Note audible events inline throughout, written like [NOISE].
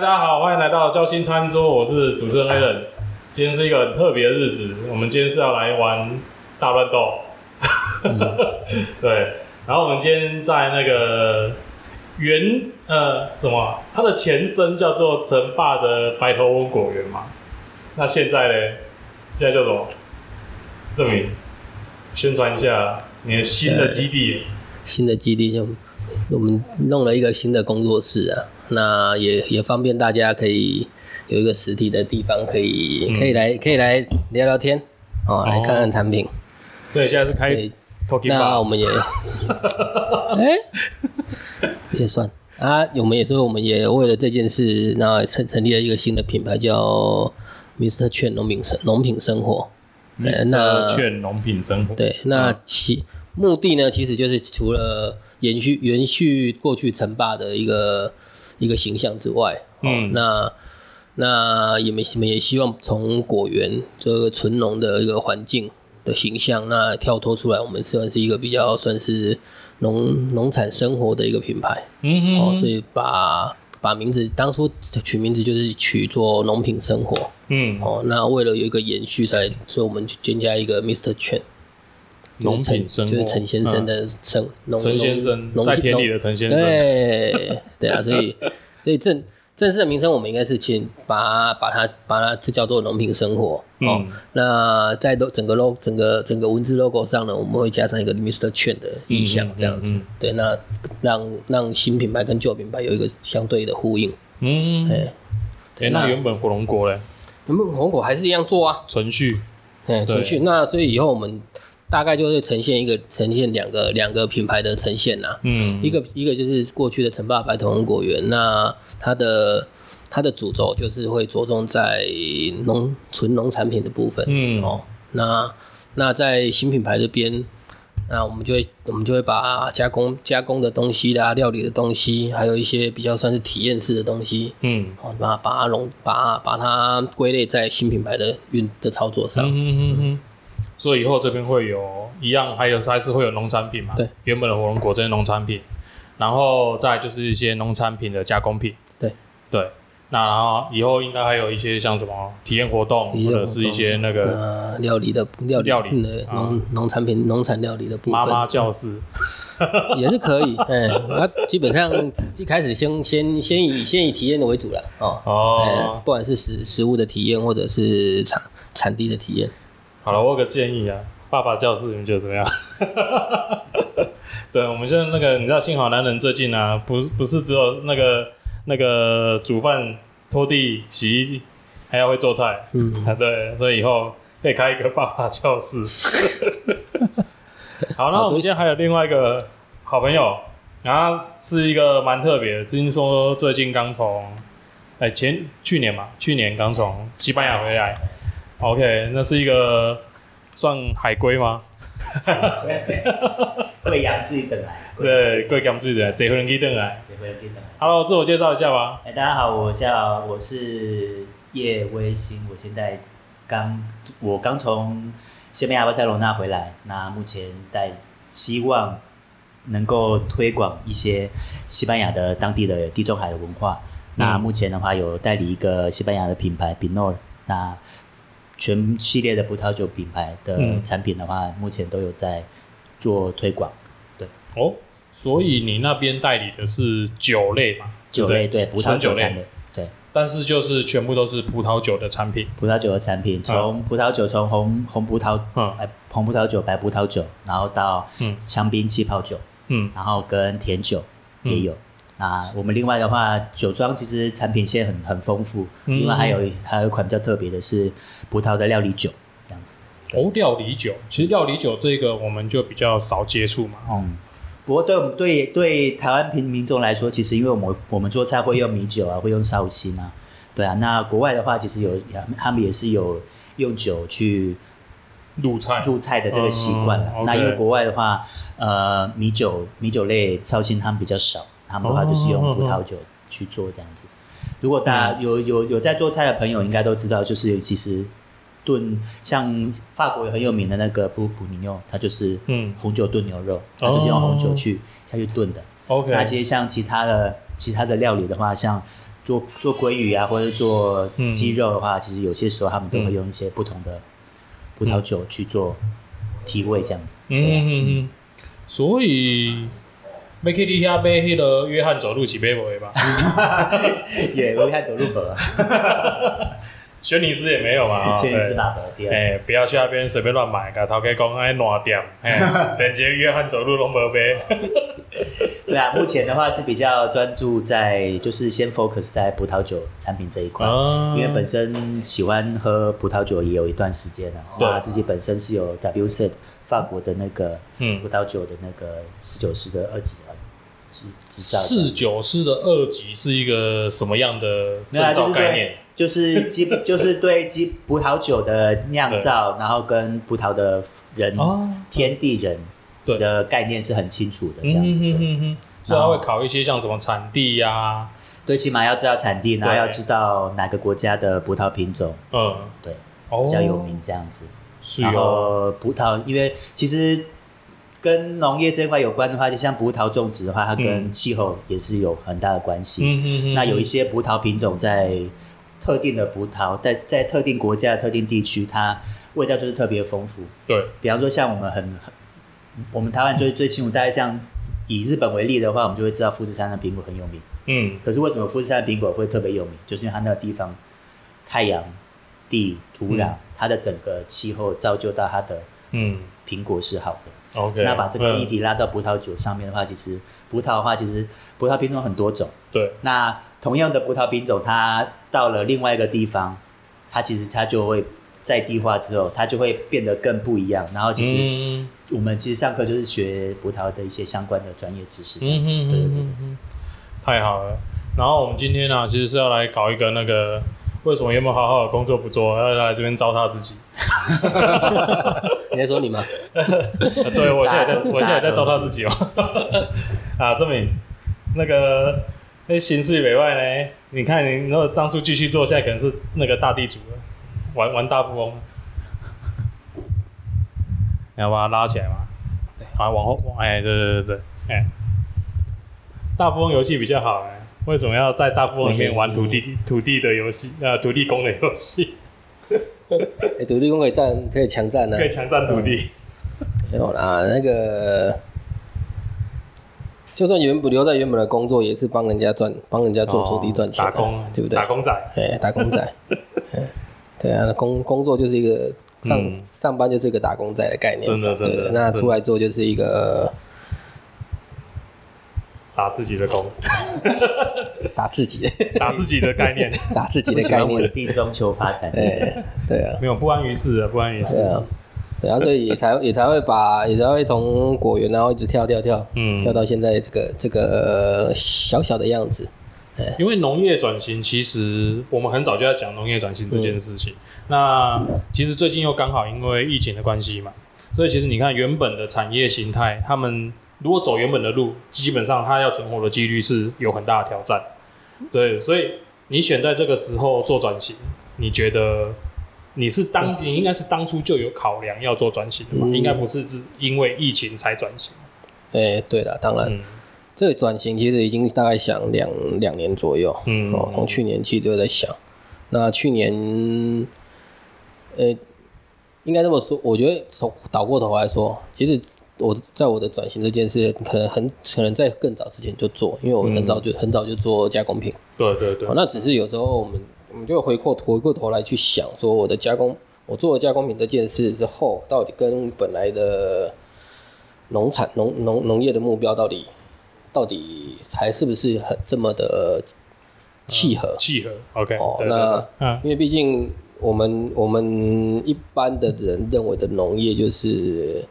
大家好，欢迎来到交心餐桌，我是主持人 a l n 今天是一个很特别的日子，我们今天是要来玩大乱斗。[LAUGHS] 对，然后我们今天在那个原呃什么，它的前身叫做城霸的白头翁果园嘛。那现在呢？现在叫什么？证明宣传一下你的新的基地。新的基地就我们弄了一个新的工作室啊，那也也方便大家可以有一个实体的地方，可以可以来可以来聊聊天哦，来看看产品。对，现在是开。那我们也，[LAUGHS] 哎，也算啊，我们也说我们也为了这件事，那成成立了一个新的品牌，叫 Mr. 券农品生农品生活。Mr. 券农品生活。对，那其目的呢，其实就是除了延续延续过去城霸的一个一个形象之外，嗯，那那也没什么，也希望从果园这个纯农的一个环境的形象，那跳脱出来，我们算是一个比较算是农农产生活的一个品牌，嗯嗯，哦，所以把把名字当初取名字就是取做农品生活，嗯，哦，那为了有一个延续，才所以我们就添加一个 Mr. 券。农品生活就是陈先生的生，陈先生在田里的陈先生，对对啊，所以所以正正式的名称我们应该是请把它把它把它就叫做农品生活哦。那在都整个 logo 整个整个文字 logo 上呢，我们会加上一个 Mr. 券的意象，这样子。对，那让让新品牌跟旧品牌有一个相对的呼应。嗯，哎，哎，那原本火龙果嘞？原本火龙果还是一样做啊，存续，对，存续。那所以以后我们。大概就会呈现一个呈现两个两个品牌的呈现呐，嗯，一个一个就是过去的陈霸白头果园，那它的它的主轴就是会着重在农纯农产品的部分，嗯。哦，那那在新品牌这边，那我们就会我们就会把加工加工的东西啦、料理的东西，还有一些比较算是体验式的东西，嗯，哦，把把它融把把它归类在新品牌的运的操作上，嗯嗯嗯。所以以后这边会有一样，还有还是会有农产品嘛？对，原本的火龙果这些农产品，然后再就是一些农产品的加工品。对对，那然后以后应该还有一些像什么体验活动，或者是一些那个呃料理的料料理的农农产品农产料理的部分。妈妈教室 [LAUGHS] 也是可以，哎，那基本上一开始先先先以先以体验的为主了哦哦，不管是食食物的体验，或者是产产地的体验。好了，我有个建议啊，爸爸教室你们觉得怎么样？[LAUGHS] 对，我们现在那个你知道，幸好男人最近啊，不不是只有那个那个煮饭、拖地、洗衣，还要会做菜。嗯，[LAUGHS] 对，所以以后可以开一个爸爸教室。[LAUGHS] 好，那我们今天还有另外一个好朋友，然后是一个蛮特别的，听说最近刚从哎前去年嘛，去年刚从西班牙回来。OK，那是一个算海龟吗？贵阳水等来。对，贵阳水等来，这回人给等来。这回人给等来。Hello，自我介绍一下吧。哎，大家好，我叫我是叶微星，我现在刚我刚从西班牙巴塞罗那回来，那目前在希望能够推广一些西班牙的当地的地中海的文化。那目前的话有代理一个西班牙的品牌 o 那。全系列的葡萄酒品牌的产品的话，目前都有在做推广。对哦，所以你那边代理的是酒类嘛？酒类对，葡萄酒类的对。但是就是全部都是葡萄酒的产品。葡萄酒的产品，从葡萄酒从红红葡萄嗯，红葡萄酒、白葡萄酒，然后到嗯香槟气泡酒，嗯，然后跟甜酒也有。那我们另外的话，酒庄其实产品线很很丰富，另外还有还有一款比较特别的是葡萄的料理酒，这样子。哦，料理酒，其实料理酒这个我们就比较少接触嘛。嗯，不过对我们对对台湾平民众来说，其实因为我们我们做菜会用米酒啊，会用绍兴啊，对啊。那国外的话，其实有他们也是有用酒去入菜入菜的这个习惯了。那因为国外的话，呃，米酒米酒类绍兴他们比较少。他们的话就是用葡萄酒去做这样子。如果大家有有有在做菜的朋友，应该都知道，就是其实炖像法国很有名的那个布普尼诺，它就是嗯红酒炖牛肉，它就是用红酒去下去炖的。OK。那其实像其他的其他的料理的话，像做做鲑鱼啊，或者做鸡肉的话，其实有些时候他们都会用一些不同的葡萄酒去做提味，这样子。嗯嗯嗯。所以，要去你遐买迄个约翰走路是买不的吧？也约翰走路不。轩尼诗也没有嘛，轩尼诗大伯店，哎，不要去那边随便乱买，甲头家讲爱烂店，哎，连接约翰走路拢无买。对啊，目前的话是比较专注在，就是先 focus 在葡萄酒产品这一块，因为本身喜欢喝葡萄酒也有一段时间了，那自己本身是有 W C 法国的那个葡萄酒的那个十九师的二级四九师的二级是一个什么样的证照概念？就是基 [LAUGHS] 就是对基葡萄酒的酿造，然后跟葡萄的人天地人的概念是很清楚的这样子的。所以他会考一些像什么产地呀，最起码要知道产地，然后要知道哪个国家的葡萄品种，嗯，对，比较有名这样子。然后葡萄，因为其实跟农业这块有关的话，就像葡萄种植的话，它跟气候也是有很大的关系。嗯嗯嗯那有一些葡萄品种在。特定的葡萄在在特定国家、特定地区，它味道就是特别丰富。对，比方说像我们很很，我们台湾最最清楚，大家像以日本为例的话，我们就会知道富士山的苹果很有名。嗯，可是为什么富士山的苹果会特别有名？就是因为它那个地方太阳、地、土壤，它的整个气候造就到它的嗯苹果是好的。OK，那把这个议题拉到葡萄酒上面的话，其实葡萄的话，其实葡萄品种很多种。对，那同样的葡萄品种，它到了另外一个地方，它其实它就会在地化之后，它就会变得更不一样。然后其实我们其实上课就是学葡萄的一些相关的专业知识，这样子。对对对，太好了。然后我们今天呢，其实是要来搞一个那个。为什么有没有好好的工作不做，要来这边糟蹋自己？[LAUGHS] 你在说你吗？[LAUGHS] 对，我现在在，我现在在糟蹋自己哦。[LAUGHS] 啊，证明那个那形势委外呢？你看，你如果当初继续做，现在可能是那个大地主了，玩玩大富翁。你要把它拉起来嘛？对，好，往后，哎，对对对对，哎，大富翁游戏比较好哎。为什么要在大富翁里面玩土地土地的游戏？呃，土地公的游戏。[LAUGHS] 哎，土地公可以占，可以强占呢。可以强占土地。没有啦，那个，就算原本留在原本的工作，也是帮人家赚，帮人家做土地赚钱，打工，对不对？打工仔，哎，打工仔。[LAUGHS] 对啊，工工作就是一个上上班就是一个打工仔的概念，真的真的。那出来做就是一个。打自己的工，[LAUGHS] 打自己，打自己的概念，[LAUGHS] 打自己的概念，地中求发展，对对啊，没有不安于世啊，不安于事啊，对啊，所以也才也才会把也才会从果园然后一直跳跳跳，嗯，跳到现在这个这个小小的样子。因为农业转型，其实我们很早就在讲农业转型这件事情。那其实最近又刚好因为疫情的关系嘛，所以其实你看原本的产业形态，他们。如果走原本的路，基本上它要存活的几率是有很大的挑战。对，所以你选在这个时候做转型，你觉得你是当你应该是当初就有考量要做转型的嘛？应该不是是因为疫情才转型。哎，对了，当然，这个转型其实已经大概想两两年左右。嗯，哦，从去年其实就在想。那去年，呃，应该这么说，我觉得从倒过头来说，其实。我在我的转型这件事，可能很可能在更早之前就做，因为我很早就很早就做加工品。对对对。那只是有时候我们我们就回过回过头来去想，说我的加工，我做了加工品这件事之后，到底跟本来的农产农农农业的目标到底到底还是不是很这么的契合？契合。OK。哦，那因为毕竟我们我们一般的人认为的农业就是。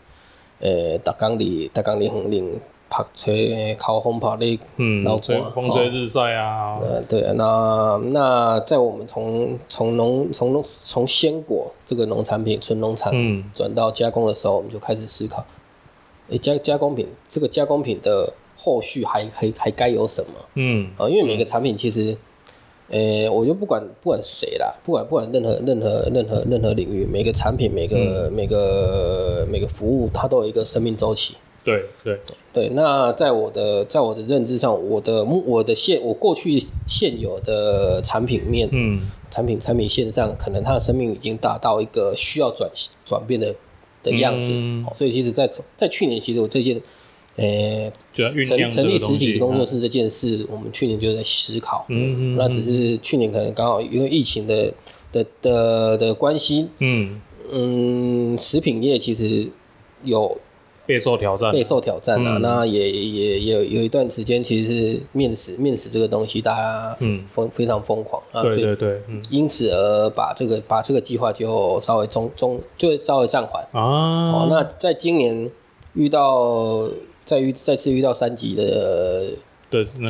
呃，大港里，大港里风林，拍吹，靠风拍的，嗯，吹风吹日晒啊。呃，对，那那在我们从从农从农从鲜果这个农产品纯农产转到加工的时候，我们就开始思考，诶，加加工品这个加工品的后续还还还该有什么？嗯，啊，因为每个产品其实。诶，我就不管不管谁啦，不管不管任何任何任何任何领域，每个产品每个每个每个服务，它都有一个生命周期。对对对。那在我的在我的认知上，我的我的现我过去现有的产品面，嗯，产品产品线上，可能它的生命已经达到一个需要转转变的的样子。所以其实，在在去年，其实我这件。呃，成成立实体工作室这件事，我们去年就在思考。嗯嗯，那只是去年可能刚好因为疫情的的的的关系，嗯嗯，食品业其实有备受挑战，备受挑战啊。那也也也有有一段时间，其实是面食面食这个东西，大家嗯疯非常疯狂啊。对对对，因此而把这个把这个计划就稍微中中就稍微暂缓啊。哦，那在今年遇到。再遇再次遇到三级的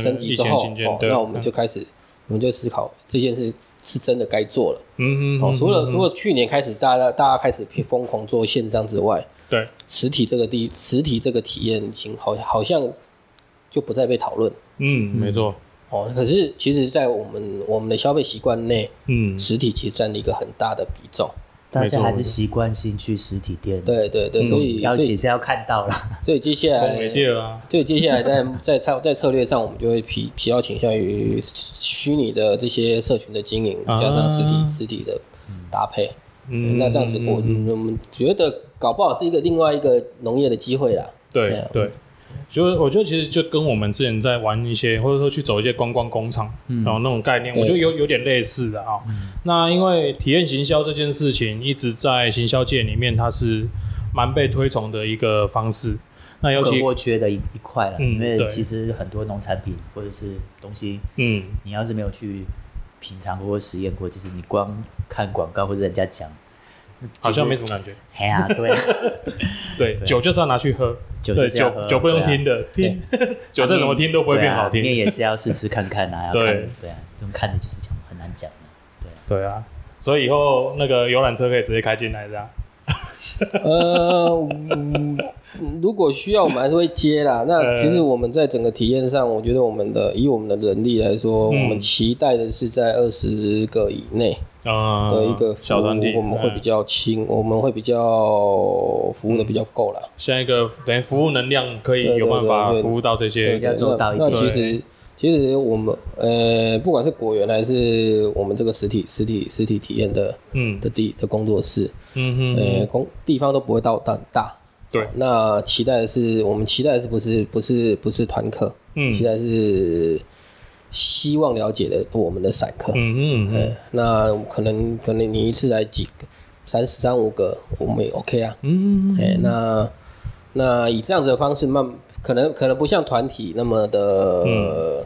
升级之后，哦，那我们就开始，我们就思考这件事是真的该做了。嗯嗯。哦，除了除了去年开始，大家大家开始疯狂做线上之外，对，实体这个地实体这个体验型，好好像就不再被讨论。嗯，没错。哦，可是其实，在我们我们的消费习惯内，嗯，实体其实占了一个很大的比重。大家还是习惯性去实体店，对对对，所以要写是要看到了。[LAUGHS] 所以接下来，所以接下来在 [LAUGHS] 在策在策略上，我们就会比比较倾向于虚拟的这些社群的经营，加上实体实体的搭配。嗯，那这样子，我我们觉得搞不好是一个另外一个农业的机会啦。对对。就我觉得其实就跟我们之前在玩一些，或者说去走一些观光工厂，然后那种概念，我觉得有有点类似的啊。那因为体验行销这件事情，一直在行销界里面，它是蛮被推崇的一个方式。那尤其或缺的一一块了，因为其实很多农产品或者是东西，嗯，你要是没有去品尝或实验过，其实你光看广告或者人家讲。好像没什么感觉。哎呀，[LAUGHS] 对，对，酒就是要拿去喝，酒酒酒不用听的，听酒再怎么听都不会变好听。面也是要试试看看啊，要看，对啊，用看的其实讲很难讲的，对。对啊，所以以后那个游览车可以直接开进来，这样。[LAUGHS] 呃，如果需要，我们还是会接啦。那其实我们在整个体验上，我觉得我们的以我们的能力来说，我们期待的是在二十个以内。啊，的一个小团体，我们会比较轻，我们会比较服务的比较够了。像一个等于服务能量可以有办法服务到这些，比较做到一点。那其实其实我们呃，不管是果园还是我们这个实体实体实体体验的嗯的地的工作室，嗯哼，呃工地方都不会到很大。对，那期待的是我们期待的是不是不是不是团客，嗯，期待是。希望了解的我们的散客，嗯嗯嗯，那可能可能你一次来几个，三十三五个，我们也 OK 啊，嗯，哎，那那以这样子的方式，慢可能可能不像团体那么的，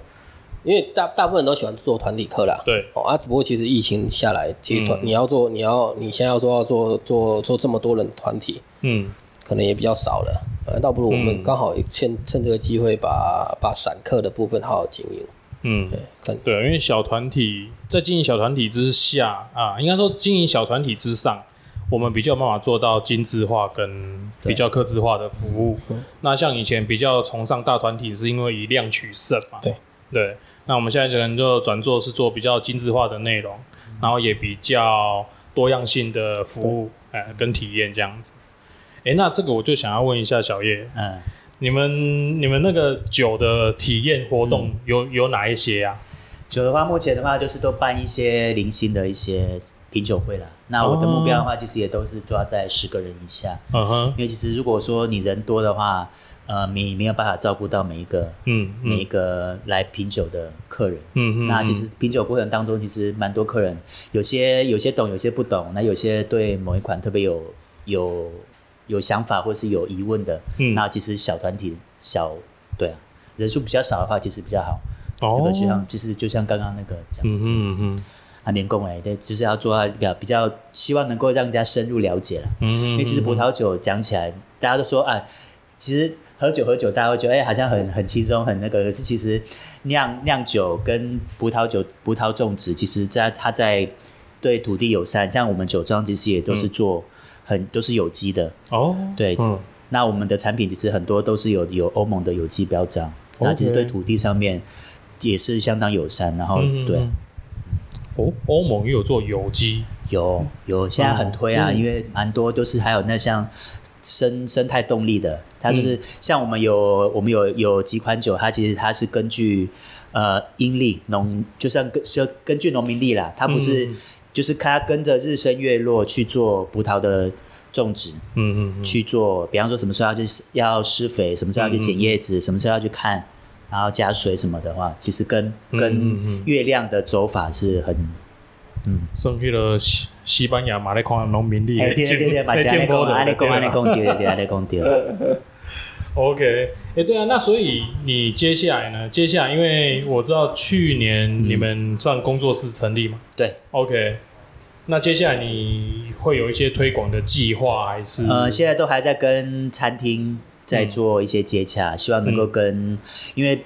因为大大部分人都喜欢做团体课啦，对，哦啊，不过其实疫情下来，其实团你要做，你要你现在要说要做做做这么多人团体，嗯，可能也比较少了，呃，倒不如我们刚好趁趁这个机会，把把散客的部分好好经营。嗯，对，因为小团体在经营小团体之下啊，应该说经营小团体之上，我们比较有办法做到精致化跟比较克制化的服务。那像以前比较崇尚大团体，是因为以量取胜嘛。对对，那我们现在可能就转做是做比较精致化的内容，然后也比较多样性的服务，哎，跟体验这样子。哎，那这个我就想要问一下小叶，嗯。你们你们那个酒的体验活动有有哪一些啊？酒的话，目前的话就是都办一些零星的一些品酒会了。那我的目标的话，其实也都是抓在十个人以下。嗯哼。因为其实如果说你人多的话，呃，你没有办法照顾到每一个嗯每一个来品酒的客人。嗯嗯。那其实品酒过程当中，其实蛮多客人，有些有些懂，有些不懂。那有些对某一款特别有有。有想法或是有疑问的，那其实小团体小对啊，人数比较少的话，其实比较好。哦，就像就是就像刚刚那个讲，嗯嗯嗯，啊，年工哎，对，就是要做到比较比较，希望能够让人家深入了解了。嗯嗯，因为其实葡萄酒讲起来，大家都说啊，其实喝酒喝酒，大家会觉得哎，好像很很轻松，很那个。可是其实酿酿酒跟葡萄酒葡萄种植，其实在它在对土地友善，像我们酒庄其实也都是做。很都是有机的。哦，对，嗯，那我们的产品其实很多都是有有欧盟的有机标章，那其实对土地上面也是相当友善，然后对，哦，欧盟也有做有机，有有，现在很推啊，因为蛮多都是还有那像生生态动力的，它就是像我们有我们有有几款酒，它其实它是根据呃阴历农，就像根是根据农民历啦，它不是就是他跟着日升月落去做葡萄的种植，嗯嗯，去做，比方说什么时候要去要施肥，什么时候要去剪叶子，什么时候要去看，然后加水什么的话，其实跟跟月亮的走法是很。嗯，送去了西西班牙马来看农民历，对对对，马来西亚讲，安尼讲安尼讲对对对，安尼讲对。OK，哎，对啊，那所以你接下来呢？接下来，因为我知道去年你们算工作室成立嘛，对，OK，那接下来你会有一些推广的计划还是？呃，现在都还在跟餐厅在做一些接洽，希望能够跟，因为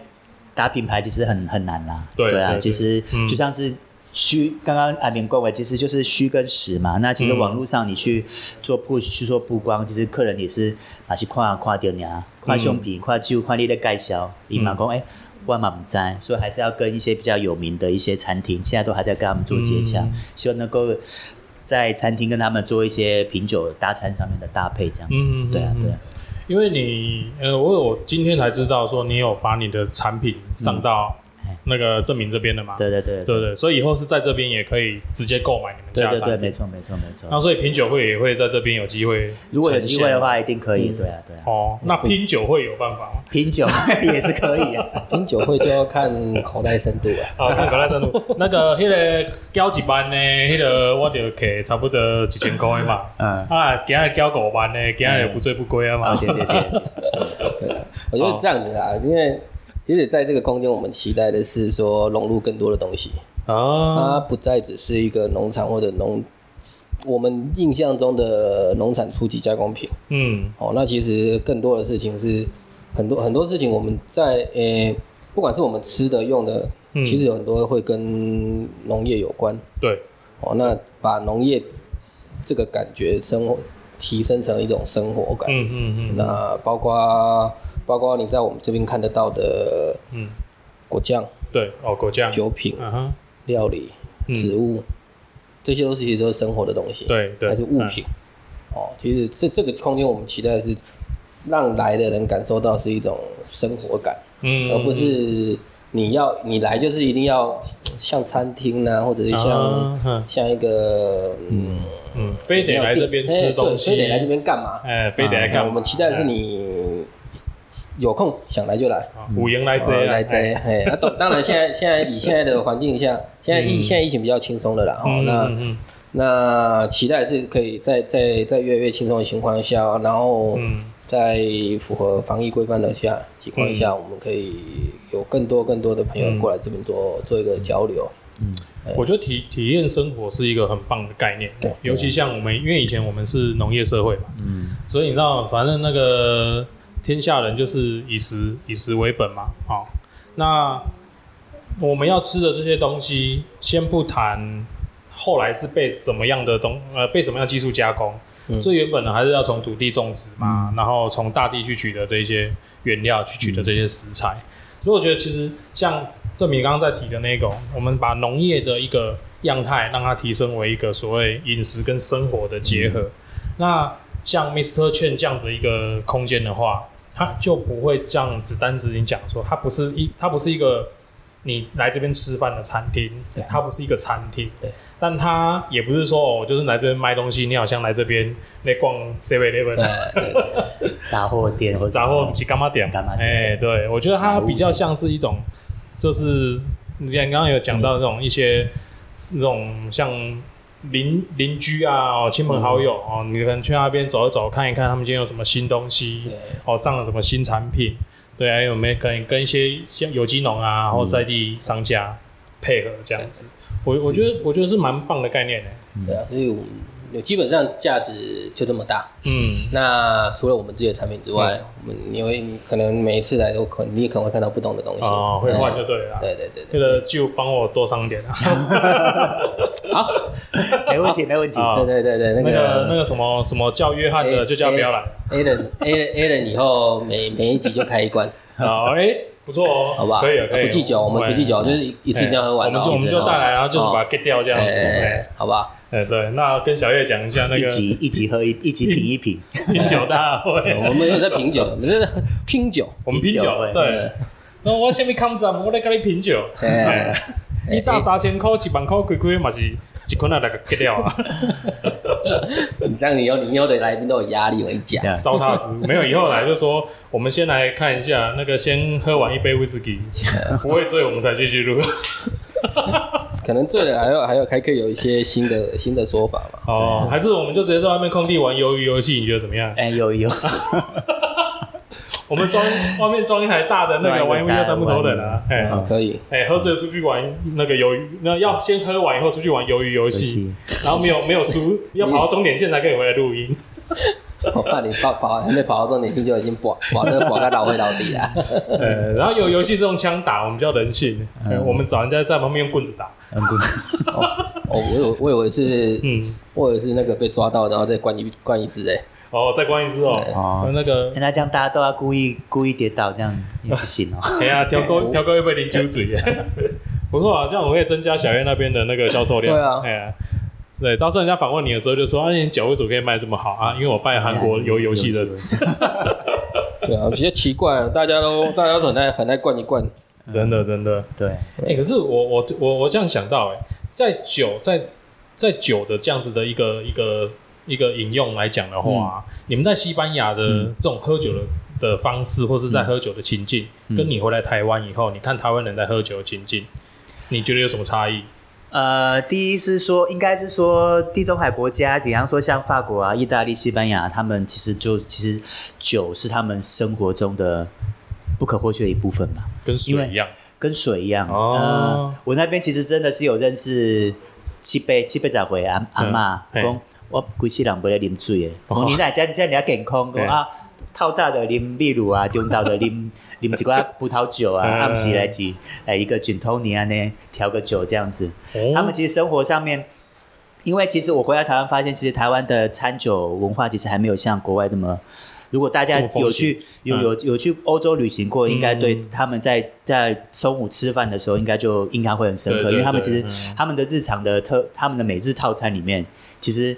打品牌其实很很难啦，对啊，其实就像是。虚刚刚阿明讲的，其实就是虚跟实嘛。那其实网络上你去做铺去做曝光，其实客人也是还是看看到你啊，看胸品，跨酒，跨你的介绍，伊嘛讲哎，万马不在，所以还是要跟一些比较有名的一些餐厅，现在都还在跟他们做接洽，希望能够在餐厅跟他们做一些品酒搭餐上面的搭配，这样子。对啊，对啊。因为你呃，我我今天才知道说你有把你的产品上到。那个证明这边的嘛，对对对对对，所以以后是在这边也可以直接购买你们家对对对，没错没错没错。那所以品酒会也会在这边有机会，如果有机会的话，一定可以。对啊对啊。哦，那品酒会有办法吗？品酒也是可以啊，品酒会就要看口袋深度啊。啊，[LAUGHS] 看口袋深度。那个那个交一班呢，那个我就给差不多几千块嘛。嗯。啊，今日交五班呢，今日不醉不归啊嘛。对对对。对，[LAUGHS] 我觉得这样子啊，因为。其实在这个空间，我们期待的是说融入更多的东西啊，它不再只是一个农场或者农，我们印象中的农产初级加工品。嗯，哦，那其实更多的事情是很多很多事情，我们在呃，不管是我们吃的用的，其实有很多会跟农业有关。对，哦，那把农业这个感觉生活提升成一种生活感。嗯嗯嗯，那包括。包括你在我们这边看得到的，嗯，果酱，对，哦，果酱，酒品，嗯哼，料理，植物，这些都是其实都是生活的东西，对对，还是物品，哦，其实这这个空间我们期待的是让来的人感受到是一种生活感，嗯，而不是你要你来就是一定要像餐厅呢，或者是像像一个嗯嗯，非得来这边吃东西，非得来这边干嘛？哎，非得来干嘛？我们期待的是你。有空想来就来，五营来追来追，嘿，那当当然现在现在以现在的环境下，现在疫现在疫情比较轻松的啦，哦，那那期待是可以在在在越来越轻松的情况下，然后在符合防疫规范的下情况下，我们可以有更多更多的朋友过来这边做做一个交流。嗯，我觉得体体验生活是一个很棒的概念，对，尤其像我们，因为以前我们是农业社会嘛，嗯，所以你知道，反正那个。天下人就是以食以食为本嘛，好，那我们要吃的这些东西，先不谈后来是被什么样的东呃被什么样技术加工，最原本的还是要从土地种植嘛，然后从大地去取得这些原料，去取得这些食材，所以我觉得其实像郑明刚刚在提的那个，我们把农业的一个样态让它提升为一个所谓饮食跟生活的结合，那像 Mr. 券这样的一个空间的话。它就不会这样子单直你讲说，它不是一，它不是一个你来这边吃饭的餐厅，它不是一个餐厅，对，但它也不是说哦，就是来这边卖东西，你好像来这边来逛 Seven Eleven，[LAUGHS] 杂货店或杂货是干嘛店？干嘛店？哎，对，我觉得它比较像是一种，就是你刚刚有讲到那种一些那种像。邻邻居啊，哦亲朋好友哦，你可能去那边走一走，看一看他们今天有什么新东西，哦，上了什么新产品，对啊，有没有可以跟一些像有机农啊，或在地商家配合这样子？我我觉得我觉得是蛮棒的概念的。对啊，所以我。有基本上价值就这么大，嗯，那除了我们自己的产品之外，我们因为可能每一次来都可，你也可能会看到不同的东西，哦，会换就对了，对对对对，这个就帮我多上点啊，[LAUGHS] 好，没问题没问题，对对对对，那个那个什么什么叫约翰的就叫不要来，Alan Alan Alan 以后每每一集就开一罐，[LAUGHS] 好，哎，不错哦，好吧，可以可以，不计酒，我们不计酒，就是一次一定要喝完，我们就我们就带来，然后就是把它 get 掉这样子，好吧。哎，对，那跟小叶讲一下那个一集一集喝一一集品一品，品酒大会，我们有在品酒，我们在拼酒，我们品酒，对。那我先去抗战，我来跟你品酒。你炸三千块，一万块，亏亏嘛是一捆啊那个给掉啊。你这样，你有你有的来宾都有压力，我跟你讲。糟蹋死，没有以后来就说，我们先来看一下那个，先喝完一杯威士忌，不会醉，我们才继续录。可能醉了，还要还要还可以有一些新的新的说法嘛？哦，还是我们就直接在外面空地玩鱿鱼游戏？你觉得怎么样？哎，有有。[LAUGHS] 我们装外面装一台大的那个玩游戏三木头人啊，哎，可以，哎，喝醉了出去玩那个鱿鱼，那要先喝完以后出去玩鱿鱼游戏，然后没有没有输，要跑到终点线才可以回来录音。[LAUGHS] [LAUGHS] [LAUGHS] 我怕你跑跑还没跑到终点线就已经跑跑那个跑开倒回到底了。[LAUGHS] 呃，然后有游戏是用枪打，我们叫人性，我们找人家在旁边用棍子打。[LAUGHS] 哦，我有我以为是，嗯，我以为是那个被抓到然后再关一关一只诶。哦，再关一只哦，哦，那个，那这样大家都要故意故意跌倒，这样也不行哦。哎呀，挑高挑高又被淋酒嘴，不错啊，这样我可以增加小燕那边的那个销售量。对啊，哎呀，对，当时人家访问你的时候就说：“啊，你酒为什么可以卖这么好啊？”因为我拜韩国游游戏的。[LAUGHS] 对啊，比较奇怪，大家都大家都很爱很爱灌一灌，真的真的。对，哎，可是我我我我这样想到，哎，在酒在在酒的这样子的一个一个。一个饮用来讲的话，你们在西班牙的这种喝酒的的方式，或是在喝酒的情境，跟你回来台湾以后，你看台湾人在喝酒的情境，你觉得有什么差异？呃，第一是说，应该是说地中海国家，比方说像法国啊、意大利、西班牙，他们其实就其实酒是他们生活中的不可或缺的一部分吧，跟水一样，跟水一样。哦，我那边其实真的是有认识七杯七杯仔回阿阿妈公。我规世人不咧啉水诶，我年代真真了健康？讲啊，透早的啉秘鲁啊，中昼的啉啉 [LAUGHS] 一寡葡萄酒啊，暗时来几来一个酒托尼啊呢，调个酒这样子。他们其实生活上面，因为其实我回来台湾发现，其实台湾的餐酒文化其实还没有像国外那么。如果大家有去有有有去欧洲旅行过，应该对他们在在中午吃饭的时候，应该就应该会很深刻，因为他们其实他们的日常的特他们的每日套餐里面，其实。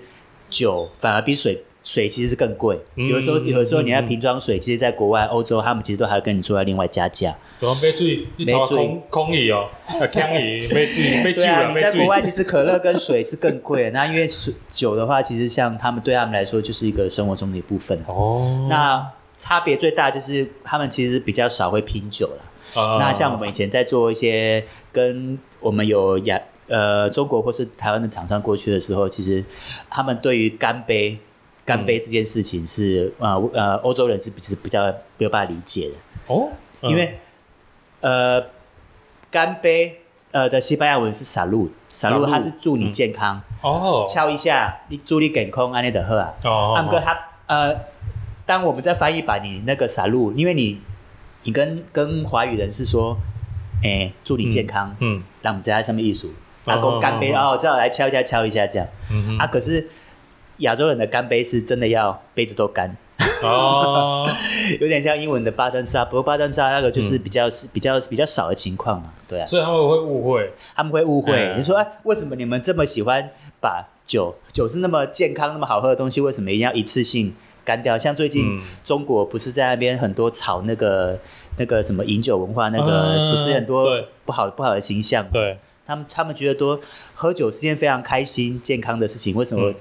酒反而比水水其实是更贵，有的时候有的时候你要瓶装水，其实在国外欧洲他们其实都还要跟你说要另外加价。没注意，没注意空椅哦，空椅没注意，没注意。在国外其实可乐跟水是更贵，那因为水酒的话，其实像他们对他们来说就是一个生活中的一部分。哦，那差别最大就是他们其实比较少会拼酒了。那像我们以前在做一些跟我们有亚。呃，中国或是台湾的厂商过去的时候，其实他们对于干杯、干杯这件事情是呃呃，欧洲人是是比较没有办法理解的？哦，因为呃，干杯呃的西班牙文是撒路，撒路它是祝你健康哦，敲一下你祝你健康安利的喝啊。哦，安哥他呃，当我们在翻译把你那个撒路，因为你你跟跟华语人是说，哎，祝你健康，嗯，让我们在上面艺术。阿公干杯哦，这样来敲一下，敲一下这样。啊，可是亚洲人的干杯是真的要杯子都干哦，[LAUGHS] 有点像英文的巴登沙，不过巴登沙那个就是比较是比较比较少的情况嘛，对啊。所以他们会误会，他们会误会。你说哎，为什么你们这么喜欢把酒酒是那么健康、那么好喝的东西，为什么一定要一次性干掉？像最近中国不是在那边很多炒那个那个什么饮酒文化，那个不是很多不好不好的形象？对。他们他们觉得多喝酒是件非常开心、健康的事情，为什么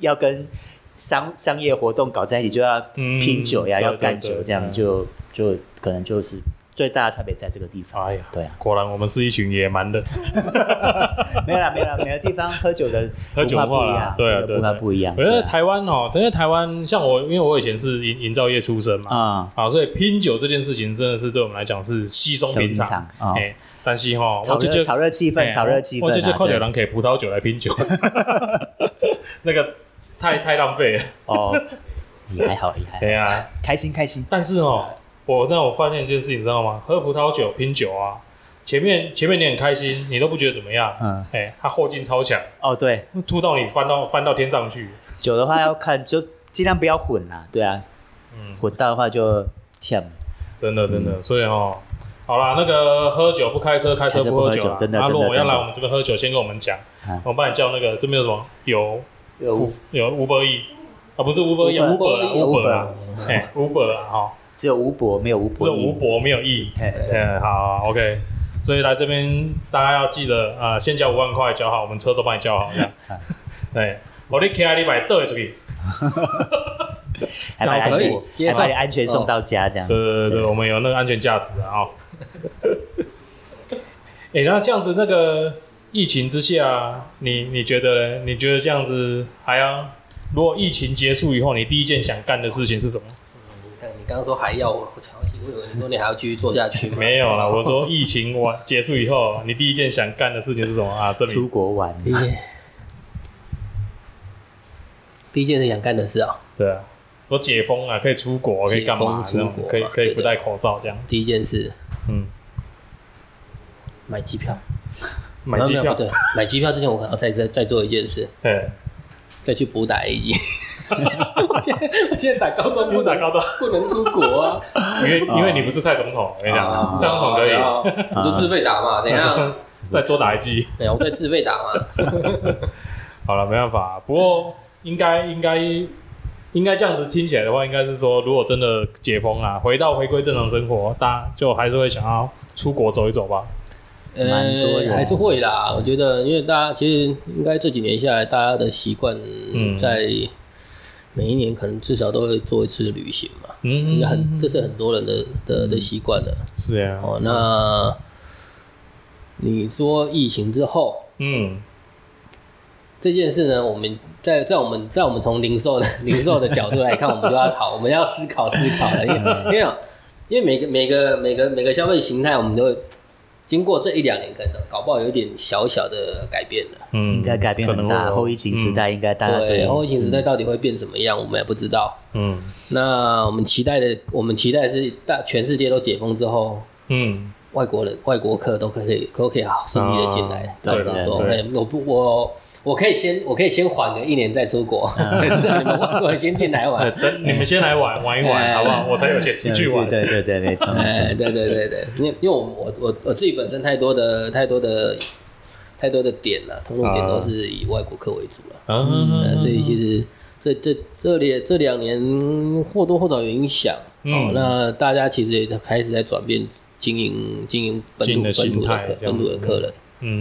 要跟商商业活动搞在一起？就要拼酒呀，要干酒，这样就就可能就是最大的差别在这个地方。哎呀，对啊，果然我们是一群野蛮的。[LAUGHS] 没有啦，没有啦，每个地方喝酒的喝酒不一样，对啊，对啊不一样。我觉得台湾哦，因为台湾像我，因为我以前是营营造业出身嘛，啊，好，所以拼酒这件事情真的是对我们来讲是稀松平常啊。但是哈，炒热炒热气氛，炒热气氛。我这就靠点人给葡萄酒来拼酒，[LAUGHS] 那个太太浪费了。哦，[LAUGHS] 你还好，你还对啊，开心开心。但是哦，我让我发现一件事情，你知道吗？喝葡萄酒拼酒啊，前面前面你很开心，你都不觉得怎么样。嗯，哎，它后劲超强。哦，对，吐到你翻到翻到天上去。酒的话要看，就尽量不要混啦。对啊，嗯，混到的话就呛。真的真的，所以哦。好啦，那个喝酒不开车，开车不喝酒。真的，如果要来我们这边喝酒，先跟我们讲。我帮你叫那个这边有什么有有有五百亿啊，不是吴伯义，吴伯啊，吴伯啊，哎，吴伯啊，哈，只有五博没有吴博，只有五博没有亿，哎，好，OK。所以来这边大家要记得啊，先交五万块，交好，我们车都帮你交好，这样。对，我的 K I 你买倒出去，还把安全，还把你安全送到家，这样。对对对对，我们有那个安全驾驶啊。[LAUGHS] 哎，那这样子，那个疫情之下，你你觉得？你觉得这样子还要？如果疫情结束以后，你第一件想干的事情是什么？你刚刚说还要，我以为你说你还要继续做下去。没有啦，我说疫情完结束以后，你第一件想干的事情是什么啊？[LAUGHS] 这里出国玩。第一件，第一件是想干的事啊。对啊，我解封了，可以出国，可以干嘛？出国可以可以不戴口罩这样。第一件事，嗯。买机票，买机票。对，买机票之前我可能要再再再做一件事，[LAUGHS] 对，再去补打 A G。[LAUGHS] 我现在我现在打高端，不打高端。不能出国啊，[LAUGHS] 因为因为你不是蔡总统，我跟你讲，蔡总统可以，你就自费打嘛，怎样？再多打一剂，对，我可以自费打嘛。好了，没办法，不过应该应该应该这样子听起来的话，应该是说，如果真的解封了，回到回归正常生活，大家就还是会想要出国走一走吧。呃，还是会啦。我觉得，因为大家其实应该这几年下来，大家的习惯在每一年可能至少都会做一次旅行嘛。嗯，很这是很多人的的的习惯了。是呀。哦，那你说疫情之后，嗯，这件事呢，我们在在我们在我们从零售的 [LAUGHS] 零售的角度来看，我们就要讨，我们要思考思考了，因为因为因为每个每个每个每个消费形态，我们都。经过这一两年，可能搞不好有点小小的改变了。嗯，应该改变很大。后疫情时代应该大家对后疫情时代到底会变怎么样，我们也不知道。嗯，那我们期待的，我们期待是大全世界都解封之后，嗯，外国人、外国客都可以都可以好顺利的进来。到时候，我不我。我可以先，我可以先缓个一年再出国，[LAUGHS] 你们外国人先进来玩，等你们先来玩玩一玩，好不好？我才有钱出去玩。对对对，没错没错。对对对对，因为因为我我我我自己本身太多的太多的太多的点了，通路点都是以外国客为主了，嗯，所以其实这这这里这两年或多或少有影响。哦，那大家其实也开始在转变经营经营本土本土的客本土的客人。嗯，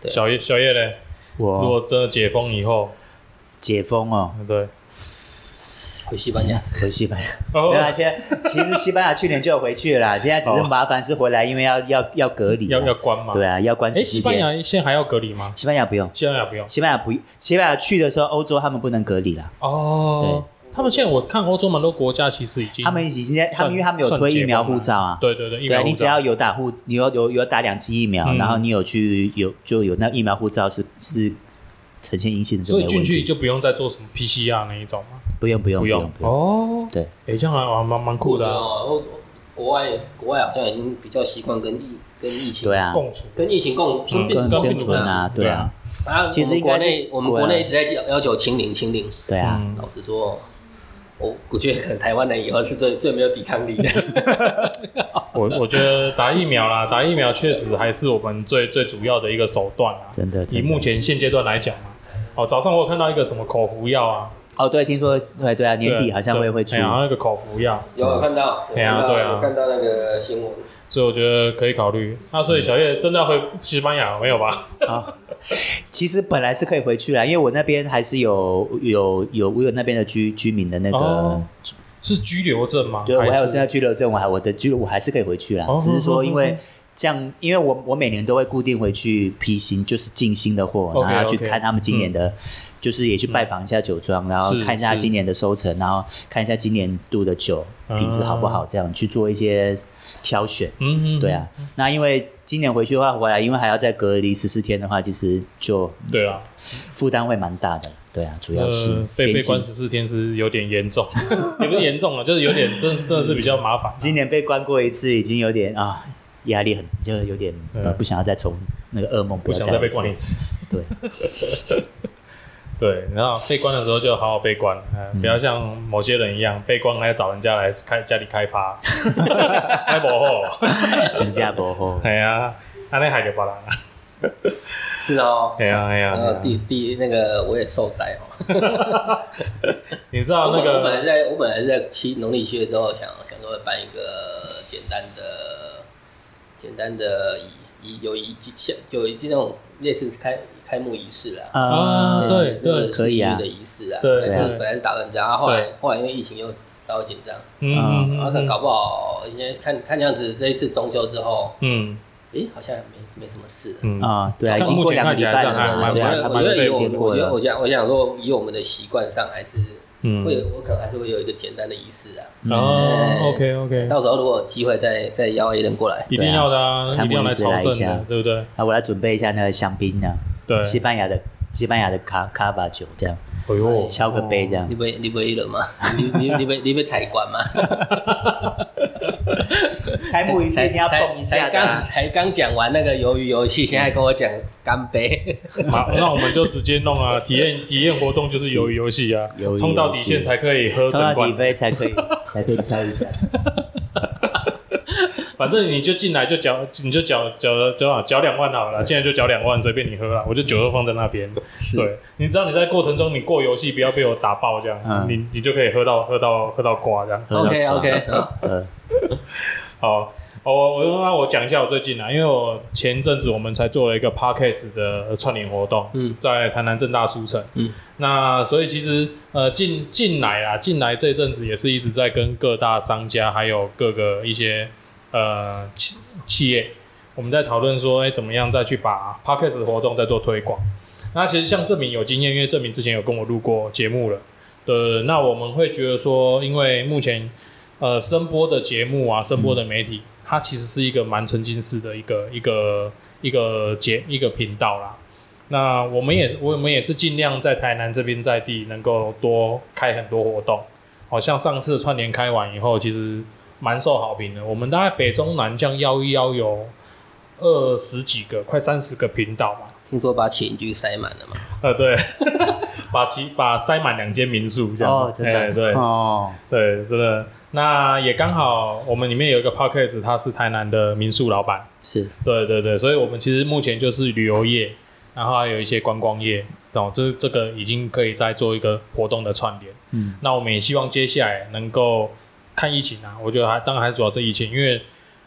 对。小叶小叶嘞？我如果真的解封以后，解封哦，对，回西班牙，回西班牙。对啊，现在其实西班牙去年就有回去了，现在只是麻烦是回来，因为要要要隔离，要要关嘛。对啊，要关。哎，西班牙现在还要隔离吗？西班牙不用，西班牙不用，西班牙不，西班牙去的时候，欧洲他们不能隔离了。哦，对。他们现在我看欧洲蛮多国家其实已经，他们已经在，他们因为他们有推疫苗护照啊，对对对，对你只要有打护，你有有有打两剂疫苗，然后你有去有就有那疫苗护照是是呈现阴性的，所以进去就不用再做什么 PCR 那一种吗？不用不用不用。哦，对，哎这样还蛮蛮酷的哦。国外国外好像已经比较习惯跟疫跟疫情对啊。共处，跟疫情共跟共存啊，对啊。啊，其实国内我们国内一直在要要求清零清零，对啊，老实说。我我觉得可能台湾人以后是最最没有抵抗力的。[LAUGHS] 我我觉得打疫苗啦，打疫苗确实还是我们最最主要的一个手段啊。真的，以目前现阶段来讲嘛。哦，早上我有看到一个什么口服药啊。哦，对，听说对对啊，年底好像会会出。然后那个口服药。有看到。对啊，对啊。看到那个新闻。所以我觉得可以考虑。那所以小叶真的要回西班牙没有吧？啊，其实本来是可以回去啦，因为我那边还是有有有我有那边的居居民的那个是居留证吗？对，我还有在居留证，我还我的居我还是可以回去啦。只是说因为这样，因为我我每年都会固定回去批新，就是进新的货，然后去看他们今年的，就是也去拜访一下酒庄，然后看一下今年的收成，然后看一下今年度的酒品质好不好，这样去做一些。挑选，嗯嗯，对啊，那因为今年回去的话，回来因为还要再隔离十四天的话，其实就对啊，负担会蛮大的，对啊，主要是被被关十四天是有点严重，也不是严重了，就是有点真真的是比较麻烦。今年被关过一次，已经有点啊，压力很，就有点不想要再重那个噩梦，不想再被关一次，[LAUGHS] 对。[LAUGHS] 对，然后被关的时候就好好被关，不要像某些人一样被关还要找人家来开家里开趴，[LAUGHS] 还不好，请假不好，系啊，安尼害着别人啊。是哦，哎呀哎然后呀，第第那个我也受灾哦。你知道那个我本来在我本来是在七农历七月之后想想说办一个简单的简单的仪仪有仪像有一那种类似开开幕仪式啦。啊类似对对那个可以啊。的仪式啊，对本来是本来是打算这样，然后后来后来因为疫情又稍微紧张，嗯嗯然后可能搞不好现在看看这样子，这一次中秋之后，嗯。诶，好像没没什么事了。嗯。啊，对啊，已经过两个礼拜了，对啊，差不我觉得我多十天过了。我觉得我。想我想说，以我们的习惯上，还是嗯会有我可能还是会有一个简单的仪式啊。哦，OK OK，到时候如果有机会再再邀一人过来，一定要的啊，一定要来一下，的对不对？啊，我来准备一下那个香槟呢，对，西班牙的西班牙的卡卡巴酒，这样哎呦，敲个杯这样 [LAUGHS] 你。不你不一人吗？你你你不你不采管吗？[LAUGHS] 开幕仪式一定要才碰一下才刚的啊。才刚讲完那个鱿鱼游戏，现在跟我讲干杯，好，那我们就直接弄啊，体验体验活动就是鱿鱼游戏啊冲到底线才可以喝冲到底整。杯才可以才可以敲一下。[LAUGHS] 反正你就进来就缴，你就缴缴缴缴两万好了，现在就缴两万，随便你喝了，我就酒都放在那边。对，你知道你在过程中你过游戏不要被我打爆这样，嗯你你就可以喝到喝到喝到挂这样。OK 爽 OK，呃，好，我我那我讲一下我最近啊，因为我前阵子我们才做了一个 podcast 的串联活动，嗯，在台南正大书城，嗯，那所以其实呃进进来啊，进来这阵子也是一直在跟各大商家还有各个一些呃企企业，我们在讨论说，哎、怎么样再去把 podcast 的活动再做推广。那其实像证明有经验，因为证明之前有跟我录过节目了，对，那我们会觉得说，因为目前呃声波的节目啊，声波的媒体，它其实是一个蛮沉浸式的一个一个一个节一个频道啦。那我们也我们也是尽量在台南这边在地能够多开很多活动，好像上次串联开完以后，其实蛮受好评的。我们大概北中南这样邀一邀有二十几个，快三十个频道吧。听说把起居塞满了嘛？呃，对，[LAUGHS] 把其把塞满两间民宿这样。哦，真的，哎对哦，对，真的。那也刚好，我们里面有一个 podcast，他是台南的民宿老板。是对对对，所以我们其实目前就是旅游业，然后还有一些观光业，哦，这这个已经可以再做一个活动的串联。嗯，那我们也希望接下来能够看疫情啊，我觉得还当然还主要是疫情，因为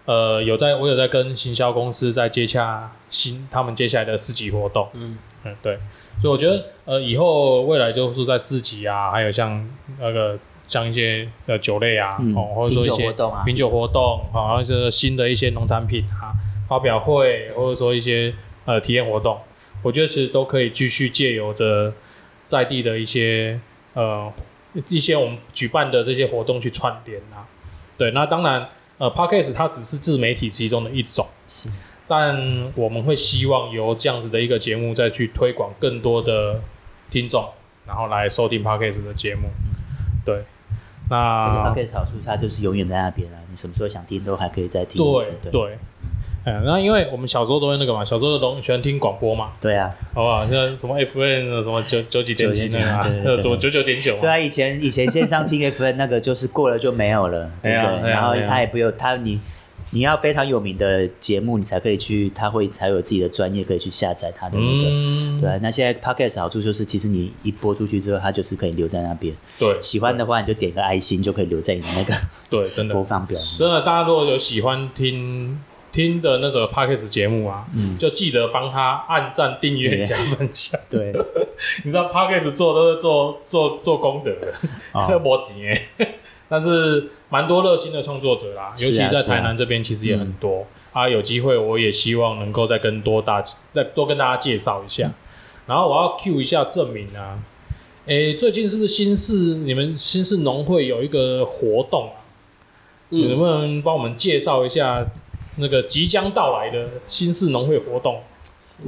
呃有在我有在跟行销公司在接洽新他们接下来的市集活动。嗯嗯，对，所以我觉得呃以后未来就是在市集啊，还有像那个像一些呃酒类啊，嗯哦，或者说一些品酒活动，好，然后就是新的一些农产品啊，发表会，或者说一些呃体验活动，我觉得其实都可以继续借由着在地的一些呃一些我们举办的这些活动去串联啊。对，那当然呃 p a c k a g e 它只是自媒体其中的一种，是，但我们会希望由这样子的一个节目再去推广更多的听众，然后来收听 p a c k a g e 的节目。对，那 p o c 好处它就是永远在那边啊，你什么时候想听都还可以再听一次。对嗯，那因为我们小时候都会那个嘛，小时候都喜欢听广播嘛，对啊，好不好？像什么 FN 什么九九几点几那个 [LAUGHS] 什么九九点九嘛，对啊，以前以前线上听 FN 那个就是过了就没有了，[LAUGHS] 对不对？对啊然后他也不用他你你要非常有名的节目，你才可以去，他会才有自己的专业可以去下载他的那个。嗯，对啊，那现在 Podcast 好处就是，其实你一播出去之后，它就是可以留在那边。对，喜欢的话，你就点个爱心，就可以留在你的那个对，真的播放表。真的，大家如果有喜欢听听的那个 podcast 节目啊，嗯就记得帮他按赞、订阅、加分享。对，[LAUGHS] 你知道 podcast 做都是做做做功德的，哦 [LAUGHS] 那波及哎，但是蛮多热心的创作者啦，尤其在台南这边其实也很多啊。有机会我也希望能够再跟多大再多跟大家介绍一下。然后我要 cue 一下证明啊，诶，最近是不是新市你们新市农会有一个活动啊？你能不能帮我们介绍一下那个即将到来的新市农会活动？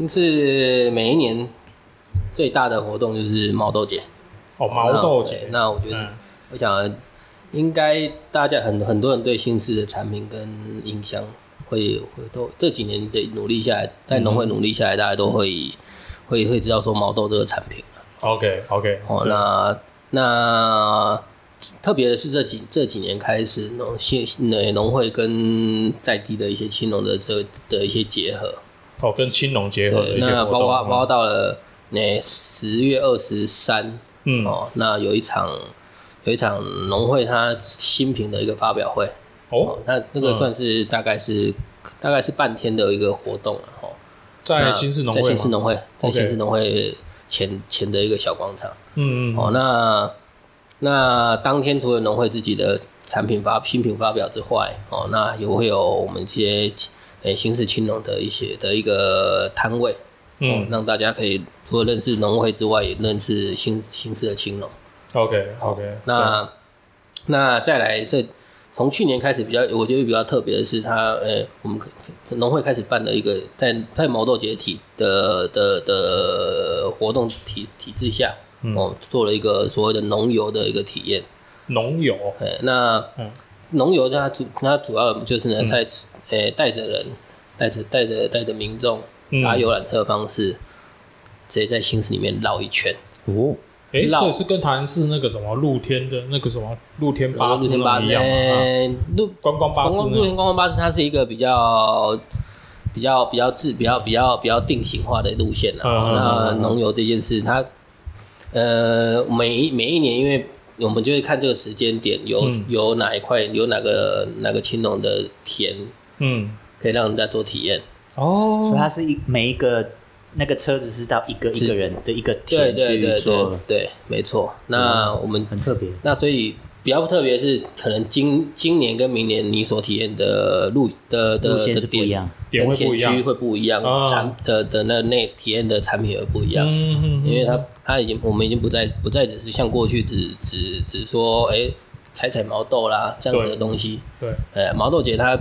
是每一年最大的活动就是毛豆节。哦，毛豆节，那我觉得，嗯我想应该大家很很多人对新式的产品跟影响会会都这几年的努力下来，在农会努力下来，大家都会会会知道说毛豆这个产品。OK OK，哦，那那特别的是这几这几年开始，农新呃农会跟在地的一些青农的这的一些结合，哦，跟青农结合那包括包括嗯到了那十月二十三，嗯。哦，那有一场有一场农会它新品的一个发表会，哦哦，，那那个算是大概是、大概是半天的一个活动了哦。在新市农会在？新市农会，在新市农会前前的一个小广场。嗯嗯哦，那那当天除了农会自己的产品发新品发表之外，哦，那也会有我们这些诶新市青农的一些的一个摊位，哦嗯，让大家可以除了认识农会之外，也认识新新市的青农。，OK OK，那那再来这。从去年开始比较，我觉得比较特别的是它，呃，我们可农会开始办了一个在在毛豆节体的的的活动体体制下，嗯。哦，做了一个所谓的农游的一个体验。农游，哎，那嗯。农游它主它主要就是呢，在呃带着人，带着带着带着民众嗯。搭游览车的方式，直接在行驶里面绕一圈，哦，诶，绕所以是跟台南市那个什么露天的那个什么露天巴路士天巴士，那种一样嘛，啊呃路观光巴士那种，光路天观光巴士它是一个比较。比较比较自比较比较比较定型化的路线啊。嗯嗯嗯那嗯农游这件事，它呃每一每一年，因为我们就会看这个时间点有、嗯有哪一块有哪个哪个青农的田嗯，可以让人家做体验。哦所以它是一每一个那个车子是到一个一个人的一个对田对对去做对，对，没错。那我们很特别。那所以比较特别是，可能今今年跟明年你所体验的路的的路线是不一样，点会不一样。区会不一样，哦产的的那那体验的产品也会不一样。嗯嗯，因为它它已经我们已经不再不再只是像过去只只只说哎采采毛豆啦这样子的东西，对，呃毛豆节它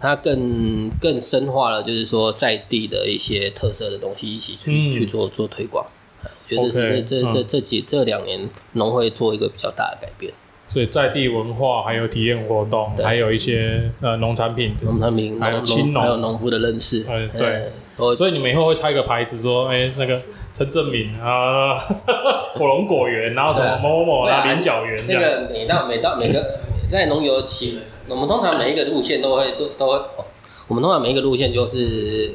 它更更深化了，就是说在地的一些特色的东西一起去、嗯。去做做推广。呃我觉得是这这这嗯。这几这两年农会做一个比较大的改变，所以在地文化还有体验活动，还有一些呃农产品农产品还有青农农。还有农夫的认识，哎对。所以你们以后会插一个牌子说，哎、那个陈正敏啊，[LAUGHS] 火龙果园，然后什么某某某啊，菱角园那样。个每到每到每个在农游期，我们通常每一个路线都会做都会，哦我们通常每一个路线就是，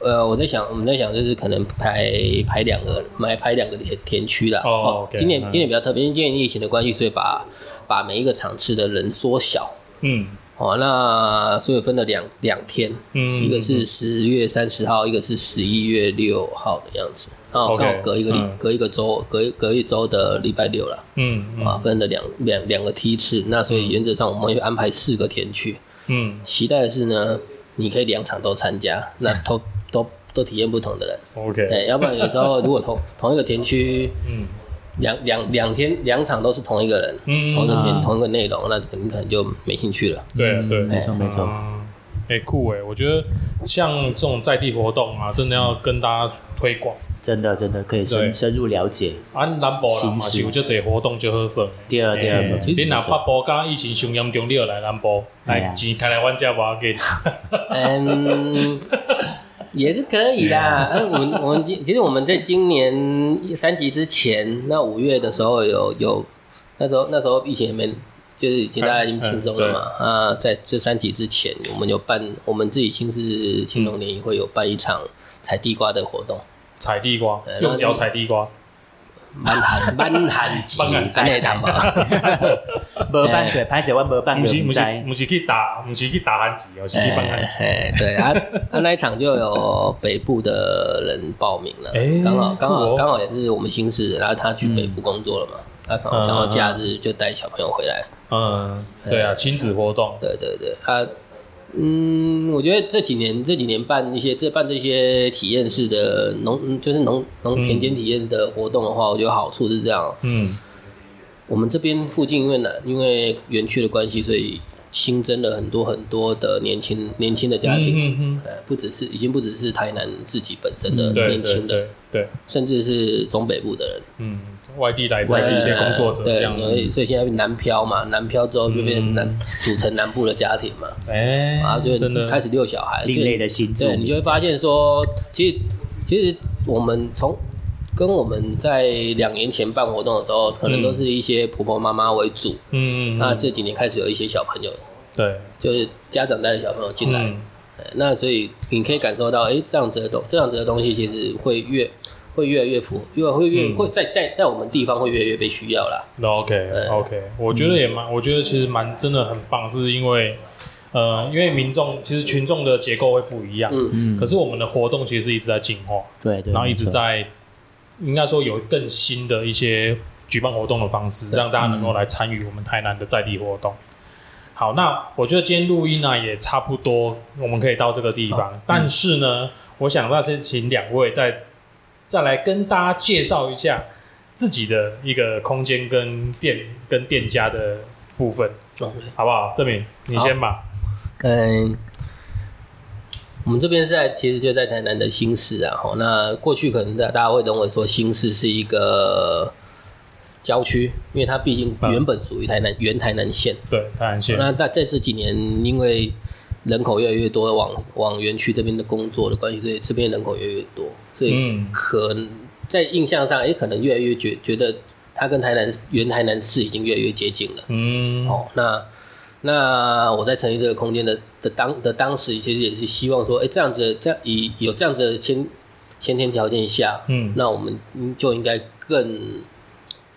呃，我在想我们在想就是可能排排两个买排两个田田区啦。哦今年嗯今年比较特别，因为今年疫情的关系，所以把把每一个场次的人缩小。嗯哦，那所以分了两两天，嗯，一个是十月三十号，一个是十一月六号的样子。哦刚好隔一个礼嗯隔一个周，隔一隔一周的礼拜六了。嗯嗯啊，分了两两两个梯次，那所以原则上我们会安排四个田区。嗯期待的是呢，你可以两场都参加，那都 [LAUGHS] 都都体验不同的人。，OK，哎、要不然有时候如果同同一个田区嗯两两两天两场都是同一个人，嗯同一个田、啊同一个内容，那肯定可能就没兴趣了。对啊对，没错没错。嗯，哎、酷哎，我觉得像这种在地活动啊，真的要跟大家推广。真的真的可以深深入了解。啊，南部人嘛新式是有这侪活动就好耍。第二第二你若北部刚疫情上严重，你要来南部，来钱开来阮遮无要紧。嗯，也是可以啦。嗯，[LAUGHS] 我们我们今其实我们在今年三级之前，那五月的时候有有，那时候那时候疫情也没，就是已经大家已经轻松了嘛。啊，在这三级之前，我们有办我们自己新市青龙联谊会有办一场采地瓜的活动，采地瓜哎，用脚采地瓜，满寒满寒季，满寒季 [LAUGHS] 安内谈吧。[LAUGHS] 无办对，拍摄我无办不是不是的唔知。不是去打，不是去打寒极哦，是去办寒极。哎，对啊，啊 [LAUGHS] 那一场就有北部的人报名了哎，刚好刚好刚好也是我们新市，然后他去北部工作了嘛，他刚好想要假日就带小朋友回来。嗯，对啊，亲子活动，对对对，啊嗯，我觉得这几年这几年办一些这办这些体验式的农，嗯就是农农田间体验的活动的话，我觉得好处是这样，嗯。我们这边附近因为呢，因为园区的关系，所以新增了很多很多的年轻年轻的家庭。嗯嗯呃，不只是已经不只是台南自己本身嗯，的年轻的，对对，甚至是中北部的人，嗯，外地来外地的一些工作者这对，样，所以所以现在南漂嘛，南漂之后就变成南、嗯组成南部的家庭嘛，哎然后就真的开始遛小孩，另类的新住对，你就会发现说，其实其实我们从跟我们在两年前办活动的时候，可能都是一些婆婆妈妈为主，嗯嗯，嗯。那这几年开始有一些小朋友，对，就是家长带着小朋友进来，嗯。那所以你可以感受到，哎，这样子的东这样子的东西其实会越会越来越符，因为会越会在在在我们地方会越来越被需要啦。那 OK OK，我觉得也蛮，我觉得其实蛮真的很棒，是因为呃，因为民众其实群众的结构会不一样，嗯。嗯，可是我们的活动其实一直在进化，对对，然后一直在应该说有更新的一些举办活动的方式，让大家能够来参与我们台南的在地活动。好，那我觉得今天录音呢也差不多，我们可以到这个地方。但是呢，我想那先请两位再再来跟大家介绍一下自己的一个空间跟店跟店家的部分，好不好？郑明，你先吧。嗯，我们这边在其实就在台南的新市啊。哈，那过去可能大大家会认为说新市是一个。郊区，因为它毕竟原本属于台南原台南县，对台南县。那在在这几年，因为人口越来越多，往往园区这边的工作的关系，所以这边人口越来越多，所以可能在印象上，也可能越来越觉觉得它跟台南原台南市已经越来越接近了。嗯，哦，那那我在成立这个空间的的当的当时，其实也是希望说，哎，这样子这样以有这样子的先先天条件下，嗯，那我们就应该更。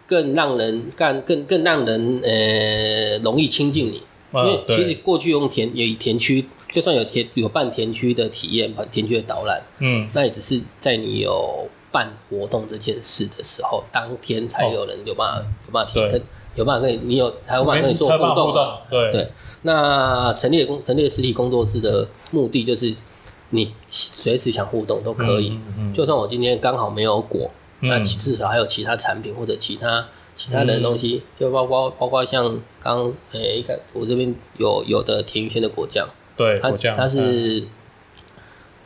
更让人干更更让人呃容易亲近你，因为其实过去用田也以田区，就算有田有半田区的体验，半田区的导览，嗯，那也只是在你有办活动这件事的时候，当天才有人有办法有办法跟，有办法跟你你有才有办法跟你做互动啊，对。对。那陈列工陈列实体工作室的目的就是你随时想互动都可以，就算我今天刚好没有果。那至少还有其他产品或者其他其他的东西，就包括包括像刚诶，看我这边有有的田玉轩的果酱，对，果酱，它是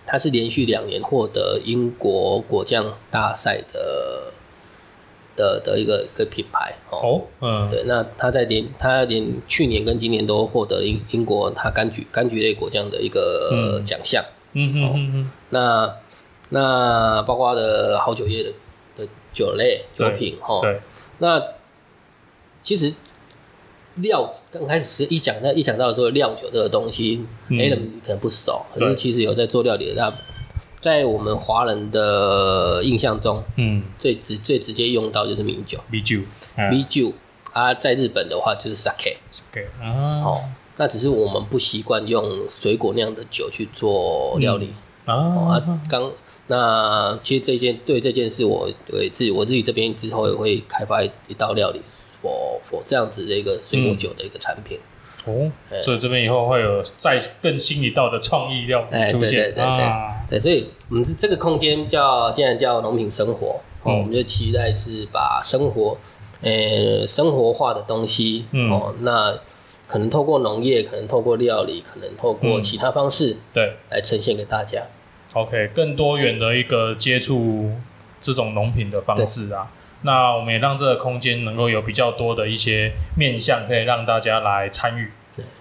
它是连续两年获得英国果酱大赛的的的一个一个品牌哦，嗯，对，那它在连它连去年跟今年都获得英英国它柑橘柑橘类果酱的一个奖项，嗯嗯嗯嗯，那那包括的好酒业的的。酒类酒品哈，那其实料刚开始一想到一想到说料酒这个东西，A 人可能不熟，可是其实有在做料理的，他在我们华人的印象中，嗯，最直最直接用到就是米酒，米酒，米酒啊，在日本的话就是 sake，sake 啊，哦，那只是我们不习惯用水果酿的酒去做料理。啊，刚。那其实这件对这件事，我对自己我自己这边之后也会开发一道料理，否否这样子的一个水果酒的一个产品。哦，所以这边以后会有再更新一道的创意料理出现。啊。对，所以我们是这个空间叫既然叫农品生活，哦，我们就期待是把生活，呃，生活化的东西，哦，那可能透过农业，可能透过料理，可能透过其他方式，对，来呈现给大家。OK，更多元的一个接触这种农品的方式啊，那我们也让这个空间能够有比较多的一些面向，可以让大家来参与，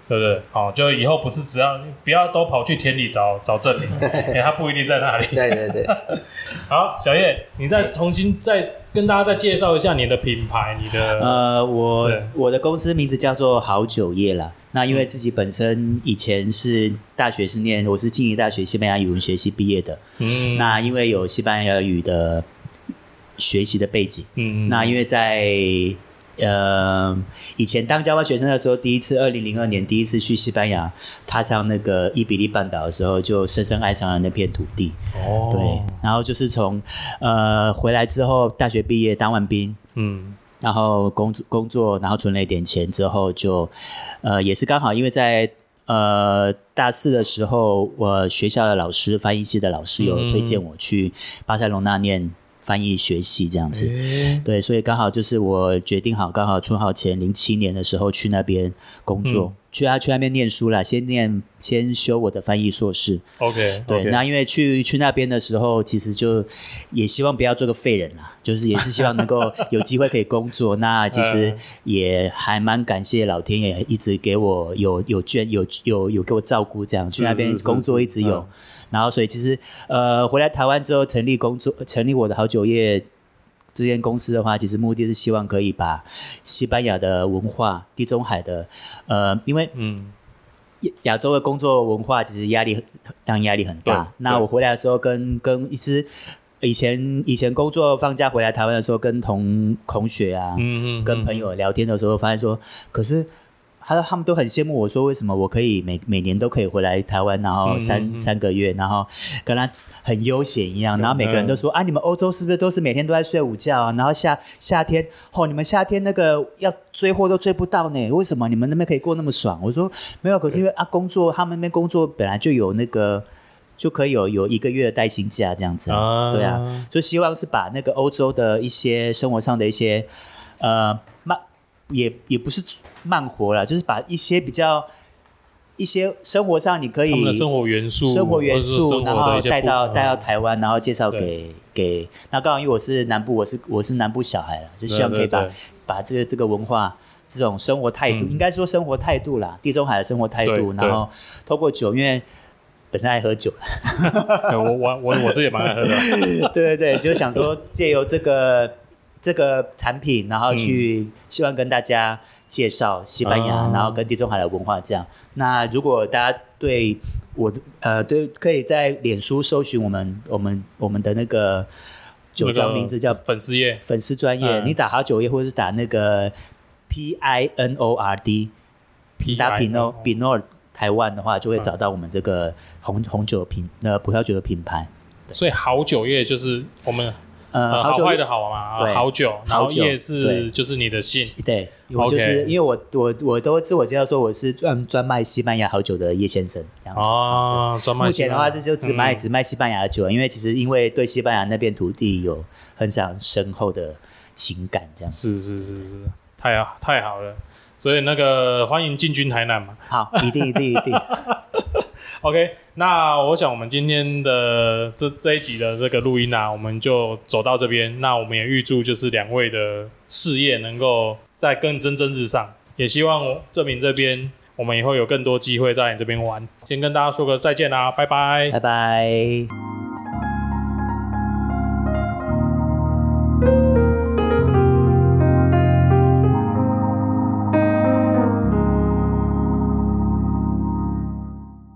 对不对？好，就以后不是只要不要都跑去田里找找证明，[LAUGHS] 哎，他不一定在那里。对对对。[LAUGHS] 好，小叶，你再重新再跟大家再介绍一下你的品牌，你的呃，我我的公司名字叫做好酒业啦。那因为自己本身以前是大学是念，我是静宜大学西班牙语文学系毕业的。嗯，那因为有西班牙语的学习的背景，嗯，那因为在呃以前当交换学生的时候，第一次二零零二年第一次去西班牙，踏上那个伊比利半岛的时候，就深深爱上了那片土地。哦，对，然后就是从呃回来之后，大学毕业当完兵，嗯。然后工作工作，然后存了一点钱之后，就呃也是刚好，因为在呃大四的时候，我学校的老师翻译系的老师有推荐我去巴塞隆那念翻译学习这样子，对，所以刚好就是我决定好，刚好出好前，零七年的时候去那边工作。去啊去那边念书啦，先念先修我的翻译硕士。OK，对，那因为去去那边的时候，其实就也希望不要做个废人啦，就是也是希望能够 [LAUGHS] 有机会可以工作。那其实也还蛮感谢老天爷一直给我有有捐有有有给我照顾，这样去那边工作一直有。然后所以其实呃回来台湾之后成立工作，成立我的好酒业。这间公司的话，其实目的是希望可以把西班牙的文化、地中海的，呃，因为嗯，亚洲的工作文化其实压力当然压力很大。那我回来的时候，跟跟一直以前以前工作放假回来台湾的时候，跟同同学啊，嗯嗯，跟朋友聊天的时候，发现说，可是。他他们都很羡慕我说，为什么我可以每每年都可以回来台湾，然后三三个月，然后跟他很悠闲一样。然后每个人都说啊，你们欧洲是不是都是每天都在睡午觉啊？然后夏夏天，哦，你们夏天那个要追货都追不到呢？为什么你们那边可以过那么爽？我说没有，可是因为啊，工作他们那边工作本来就有那个就可以有有一个月的带薪假这样子，对啊，就希望是把那个欧洲的一些生活上的一些呃。也也不是慢活了，就是把一些比较一些生活上你可以生活元素、生活元素，然后带到带到台湾，然后介绍给给那刚好因为我是南部，我是我是南部小孩了，就希望可以把把这个这个文化、这种生活态度，应该说生活态度啦，地中海的生活态度，然后透过酒，因为本身爱喝酒，[LAUGHS] 我我我我自己也蛮爱喝的，[LAUGHS] 对对对，就想说借由这个。这个产品，然后去希望跟大家介绍西班牙，然后跟地中海的文化这样。那如果大家对我呃对，可以在脸书搜寻我们我们我们的那个酒庄名字叫粉丝业粉丝专业，你打好酒业或者是打那个 P I N O R D，打 Pinot Pinot 台湾的话，就会找到我们这个红红酒品呃葡萄酒的品牌。所以好酒业就是我们。呃，好坏的好嘛，对，好酒，然后夜是就是你的姓，对，我就是因为我我我都自我介绍说我是专专卖西班牙好酒的叶先生这样子。哦，专卖。目前的话是就只卖只卖西班牙的酒，因为其实因为对西班牙那边土地有很想深厚的情感，这样是是是是，太好太好了，所以那个欢迎进军台南嘛，好，一定一定一定。[LAUGHS] OK，那我想我们今天的这这一集的这个录音啊，我们就走到这边。那我们也预祝就是两位的事业能够在更蒸蒸日上，也希望证明这边我们以后有更多机会在你这边玩。先跟大家说个再见啦，拜拜，拜拜。